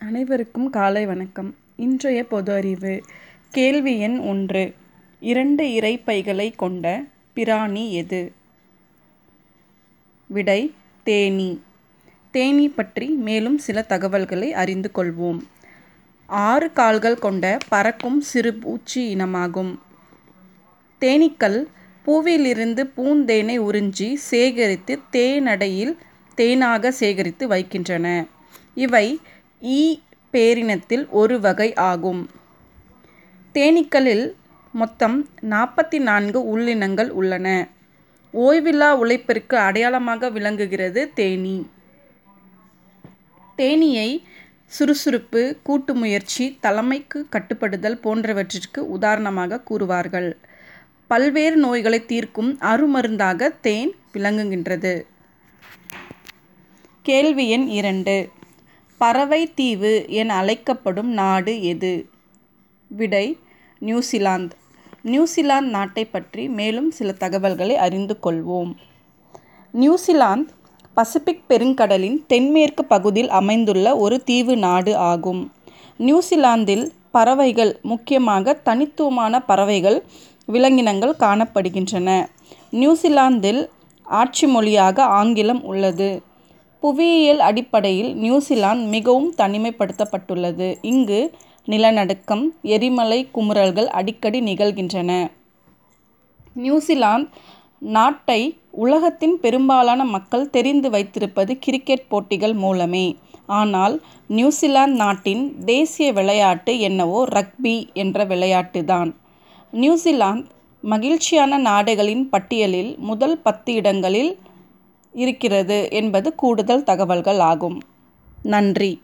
அனைவருக்கும் காலை வணக்கம். இன்றைய பொது அறிவு கேள்வி எண் ஒன்று. இரண்டு இறைப்பைகளை கொண்ட பிராணி எது? விடை தேனீ. தேனீ பற்றி மேலும் சில தகவல்களை அறிந்து கொள்வோம். ஆறு கால்கள் கொண்ட பறக்கும் சிறு பூச்சி இனமாகும். தேனீக்கள் பூவிலிருந்து பூந்தேனை உறிஞ்சி சேகரித்து தேனடையில் தேனாக சேகரித்து வைக்கின்றன. இவை ஈ பேரினத்தில் ஒரு வகை ஆகும். தேனீக்களில் மொத்தம் நாற்பத்தி நான்கு உள்ளினங்கள் உள்ளன. ஓய்வில்லா உழைப்பிற்கு அடையாளமாக விளங்குகிறது தேனீ. தேனீயை சுறுசுறுப்பு கூட்டு முயற்சி தலைமைக்கு கட்டுப்படுதல் போன்றவற்றிற்கு உதாரணமாக கூறுவார்கள். பல்வேறு நோய்களை தீர்க்கும் அருமருந்தாக தேன் விளங்குகின்றது. கேள்வி எண் இரண்டு. பறவை தீவு என அழைக்கப்படும் நாடு எது? விடை நியூசிலாந்து. நியூசிலாந்து நாட்டை பற்றி மேலும் சில தகவல்களை அறிந்து கொள்வோம். நியூசிலாந்து பசிபிக் பெருங்கடலின் தென்மேற்கு பகுதியில் அமைந்துள்ள ஒரு தீவு நாடு ஆகும். நியூசிலாந்தில் பறவைகள் முக்கியமாக தனித்துவமான பறவைகள் விலங்கினங்கள் காணப்படுகின்றன. நியூசிலாந்தில் ஆட்சி மொழியாக ஆங்கிலம் உள்ளது. புவியியல் அடிப்படையில் நியூசிலாந்து மிகவும் தனிமைப்படுத்தப்பட்டுள்ளது. இங்கு நிலநடுக்கம் எரிமலை குமுறல்கள் அடிக்கடி நிகழ்கின்றன. நியூசிலாந்து நாட்டை உலகத்தின் பெரும்பாலான மக்கள் தெரிந்து வைத்திருப்பது கிரிக்கெட் போட்டிகள் மூலமே. ஆனால் நியூசிலாந்து நாட்டின் தேசிய விளையாட்டு என்னவோ ரக்பி என்ற விளையாட்டுதான். நியூசிலாந்து மகிழ்ச்சியான நாடுகளின் பட்டியலில் முதல் பத்து இடங்களில் இருக்கிறது என்பது கூடுதல் தகவல்கள் ஆகும். நன்றி.